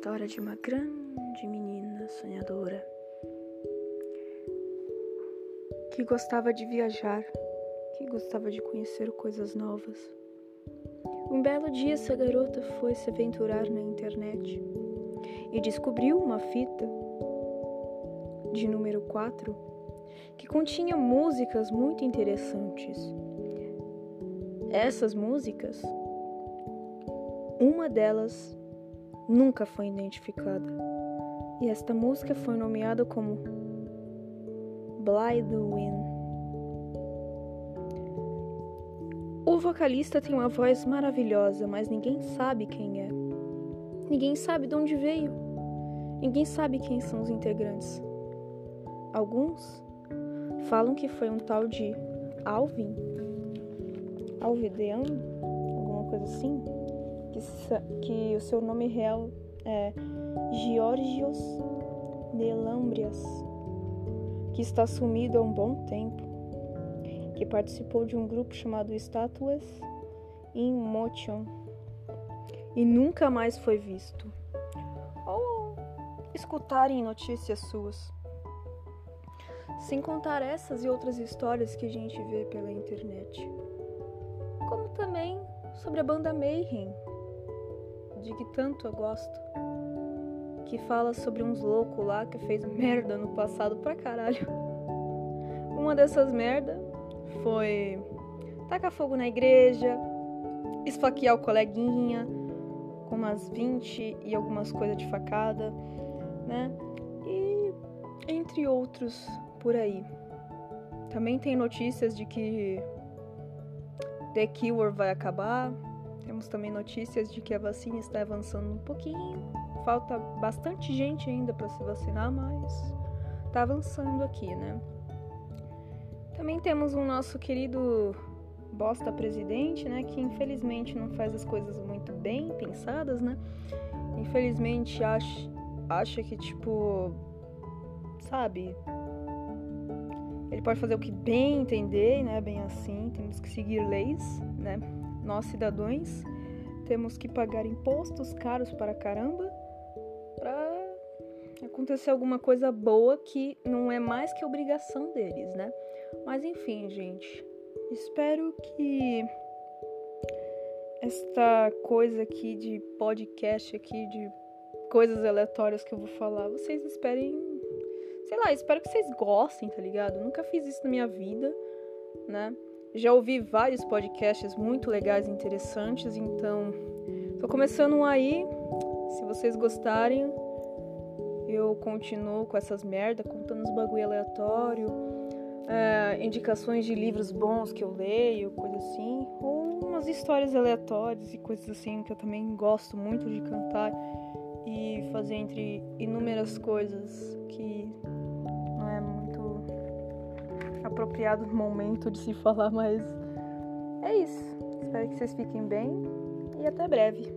história de uma grande menina sonhadora que gostava de viajar, que gostava de conhecer coisas novas. Um belo dia, essa garota foi se aventurar na internet e descobriu uma fita de número 4 que continha músicas muito interessantes. Essas músicas, uma delas nunca foi identificada. E esta música foi nomeada como Blind Wind. O vocalista tem uma voz maravilhosa, mas ninguém sabe quem é. Ninguém sabe de onde veio. Ninguém sabe quem são os integrantes. Alguns falam que foi um tal de Alvin, Alvidean, alguma coisa assim que, que o seu nome real é Georgios Nelambrias, que está sumido há um bom tempo, que participou de um grupo chamado Statues in Motion e nunca mais foi visto. Ou escutarem notícias suas. Sem contar essas e outras histórias que a gente vê pela internet. Como também sobre a banda Mayhem, de que tanto eu gosto. Que fala sobre uns loucos lá que fez merda no passado pra caralho. Uma dessas merda foi tacar fogo na igreja, esfaquear o coleguinha com umas 20 e algumas coisas de facada, né? E entre outros por aí. Também tem notícias de que The Cure vai acabar, temos também notícias de que a vacina está avançando um pouquinho. Falta bastante gente ainda para se vacinar, mas está avançando aqui, né? Também temos o nosso querido bosta presidente, né, que infelizmente não faz as coisas muito bem pensadas, né? Infelizmente acha, acha que tipo, sabe, ele pode fazer o que bem entender, né? Bem assim, temos que seguir leis, né? Nós cidadãos temos que pagar impostos caros para caramba para acontecer alguma coisa boa que não é mais que obrigação deles, né? Mas enfim, gente, espero que esta coisa aqui de podcast aqui de coisas aleatórias que eu vou falar, vocês esperem, sei lá, espero que vocês gostem, tá ligado? Eu nunca fiz isso na minha vida, né? Já ouvi vários podcasts muito legais e interessantes, então tô começando um aí. Se vocês gostarem, eu continuo com essas merda, contando uns bagulho aleatório, é, indicações de livros bons que eu leio, coisa assim, ou umas histórias aleatórias e coisas assim que eu também gosto muito de cantar e fazer entre inúmeras coisas que apropriado momento de se falar, mas é isso. Espero que vocês fiquem bem e até breve.